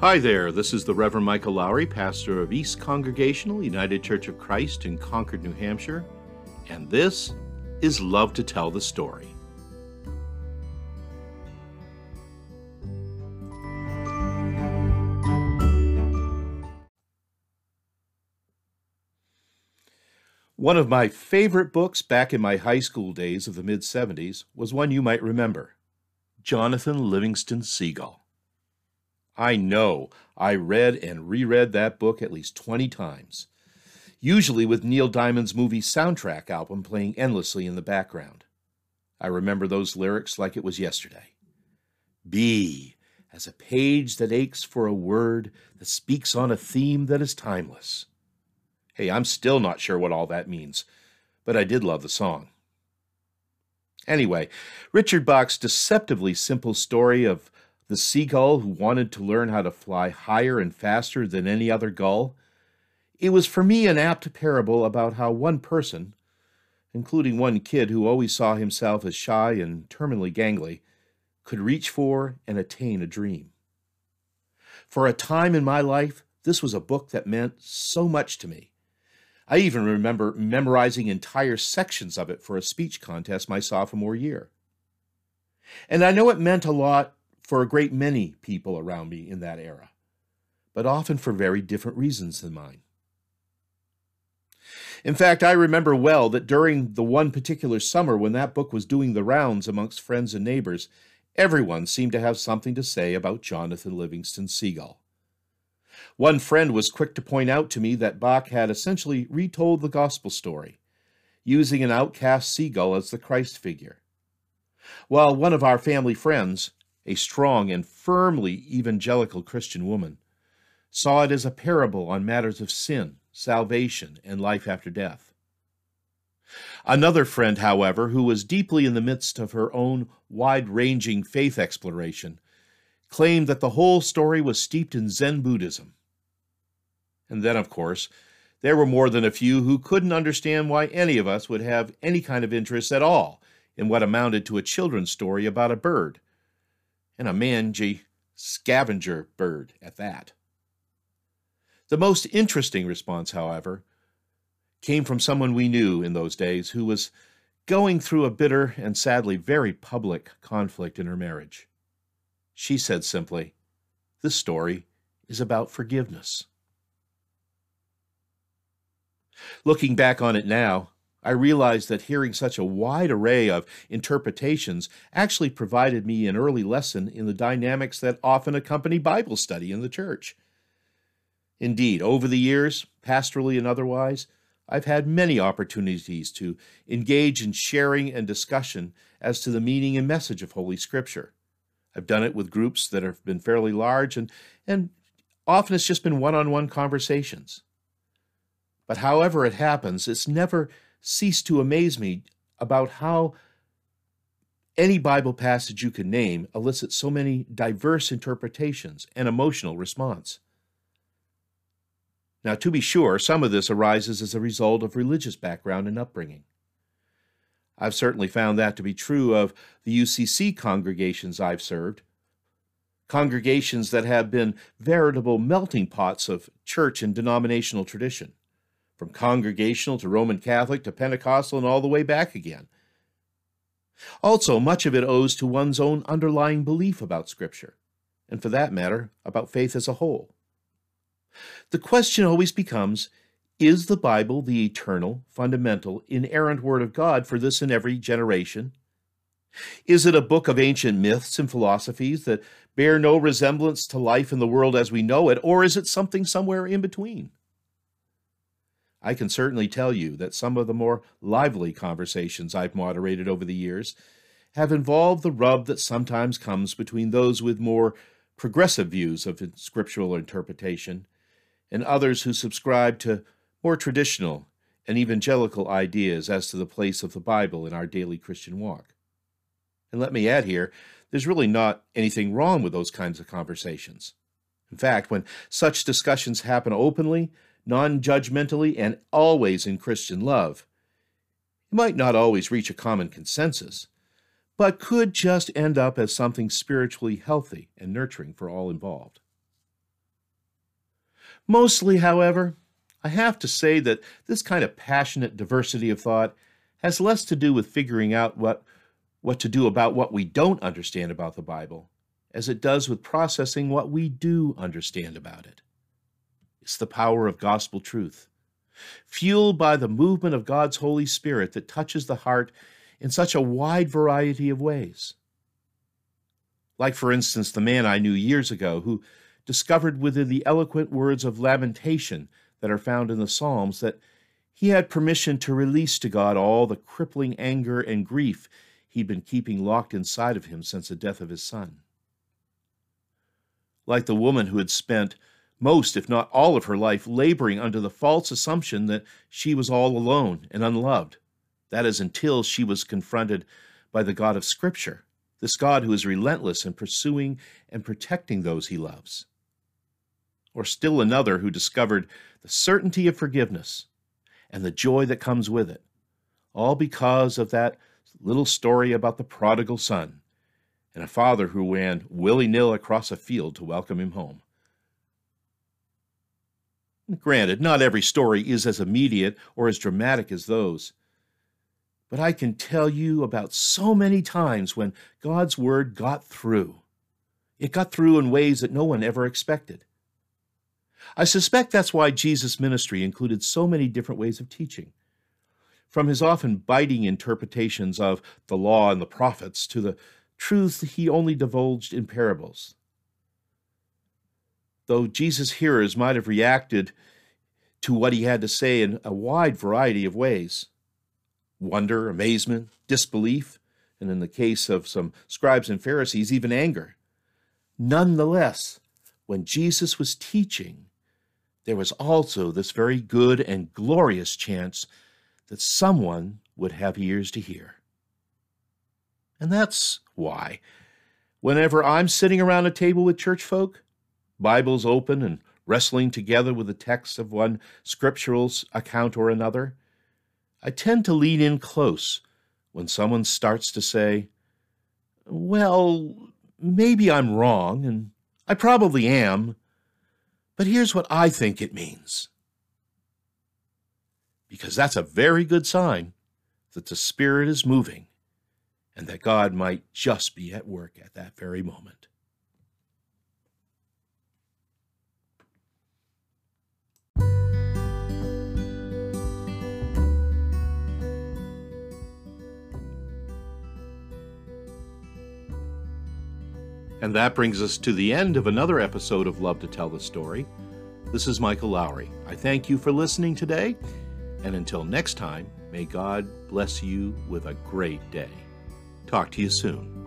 Hi there, this is the Reverend Michael Lowry, pastor of East Congregational United Church of Christ in Concord, New Hampshire, and this is Love to Tell the Story. One of my favorite books back in my high school days of the mid 70s was one you might remember Jonathan Livingston Seagull. I know I read and reread that book at least 20 times, usually with Neil Diamond's movie soundtrack album playing endlessly in the background. I remember those lyrics like it was yesterday. Be as a page that aches for a word that speaks on a theme that is timeless. Hey, I'm still not sure what all that means, but I did love the song. Anyway, Richard Bach's deceptively simple story of the seagull who wanted to learn how to fly higher and faster than any other gull. It was for me an apt parable about how one person, including one kid who always saw himself as shy and terminally gangly, could reach for and attain a dream. For a time in my life, this was a book that meant so much to me. I even remember memorizing entire sections of it for a speech contest my sophomore year. And I know it meant a lot for a great many people around me in that era, but often for very different reasons than mine. In fact, I remember well that during the one particular summer when that book was doing the rounds amongst friends and neighbors, everyone seemed to have something to say about Jonathan Livingston Seagull. One friend was quick to point out to me that Bach had essentially retold the gospel story, using an outcast seagull as the Christ figure. While one of our family friends, a strong and firmly evangelical Christian woman, saw it as a parable on matters of sin, salvation, and life after death. Another friend, however, who was deeply in the midst of her own wide ranging faith exploration, claimed that the whole story was steeped in Zen Buddhism. And then, of course, there were more than a few who couldn't understand why any of us would have any kind of interest at all in what amounted to a children's story about a bird and a mangy scavenger bird at that. The most interesting response, however, came from someone we knew in those days who was going through a bitter and sadly very public conflict in her marriage. She said simply, This story is about forgiveness. Looking back on it now, I realized that hearing such a wide array of interpretations actually provided me an early lesson in the dynamics that often accompany Bible study in the church. Indeed, over the years, pastorally and otherwise, I've had many opportunities to engage in sharing and discussion as to the meaning and message of Holy Scripture. I've done it with groups that have been fairly large, and, and often it's just been one on one conversations. But however it happens, it's never cease to amaze me about how any Bible passage you can name elicits so many diverse interpretations and emotional response. Now, to be sure, some of this arises as a result of religious background and upbringing. I've certainly found that to be true of the UCC congregations I've served, congregations that have been veritable melting pots of church and denominational tradition from Congregational to Roman Catholic to Pentecostal and all the way back again. Also, much of it owes to one's own underlying belief about Scripture, and for that matter, about faith as a whole. The question always becomes is the Bible the eternal, fundamental, inerrant Word of God for this and every generation? Is it a book of ancient myths and philosophies that bear no resemblance to life in the world as we know it, or is it something somewhere in between? I can certainly tell you that some of the more lively conversations I've moderated over the years have involved the rub that sometimes comes between those with more progressive views of scriptural interpretation and others who subscribe to more traditional and evangelical ideas as to the place of the Bible in our daily Christian walk. And let me add here, there's really not anything wrong with those kinds of conversations. In fact, when such discussions happen openly, non judgmentally, and always in Christian love. It might not always reach a common consensus, but could just end up as something spiritually healthy and nurturing for all involved. Mostly, however, I have to say that this kind of passionate diversity of thought has less to do with figuring out what, what to do about what we don't understand about the Bible as it does with processing what we do understand about it. The power of gospel truth, fueled by the movement of God's Holy Spirit that touches the heart in such a wide variety of ways. Like, for instance, the man I knew years ago who discovered within the eloquent words of lamentation that are found in the Psalms that he had permission to release to God all the crippling anger and grief he'd been keeping locked inside of him since the death of his son. Like the woman who had spent most, if not all, of her life laboring under the false assumption that she was all alone and unloved. That is, until she was confronted by the God of Scripture, this God who is relentless in pursuing and protecting those he loves. Or still another who discovered the certainty of forgiveness and the joy that comes with it, all because of that little story about the prodigal son and a father who ran willy nilly across a field to welcome him home. Granted, not every story is as immediate or as dramatic as those. But I can tell you about so many times when God's Word got through. It got through in ways that no one ever expected. I suspect that's why Jesus' ministry included so many different ways of teaching. From his often biting interpretations of the law and the prophets to the truths he only divulged in parables. Though Jesus' hearers might have reacted to what he had to say in a wide variety of ways wonder, amazement, disbelief, and in the case of some scribes and Pharisees, even anger. Nonetheless, when Jesus was teaching, there was also this very good and glorious chance that someone would have ears to hear. And that's why, whenever I'm sitting around a table with church folk, Bibles open and wrestling together with the text of one scriptural account or another, I tend to lean in close when someone starts to say, Well, maybe I'm wrong, and I probably am, but here's what I think it means. Because that's a very good sign that the Spirit is moving and that God might just be at work at that very moment. And that brings us to the end of another episode of Love to Tell the Story. This is Michael Lowry. I thank you for listening today, and until next time, may God bless you with a great day. Talk to you soon.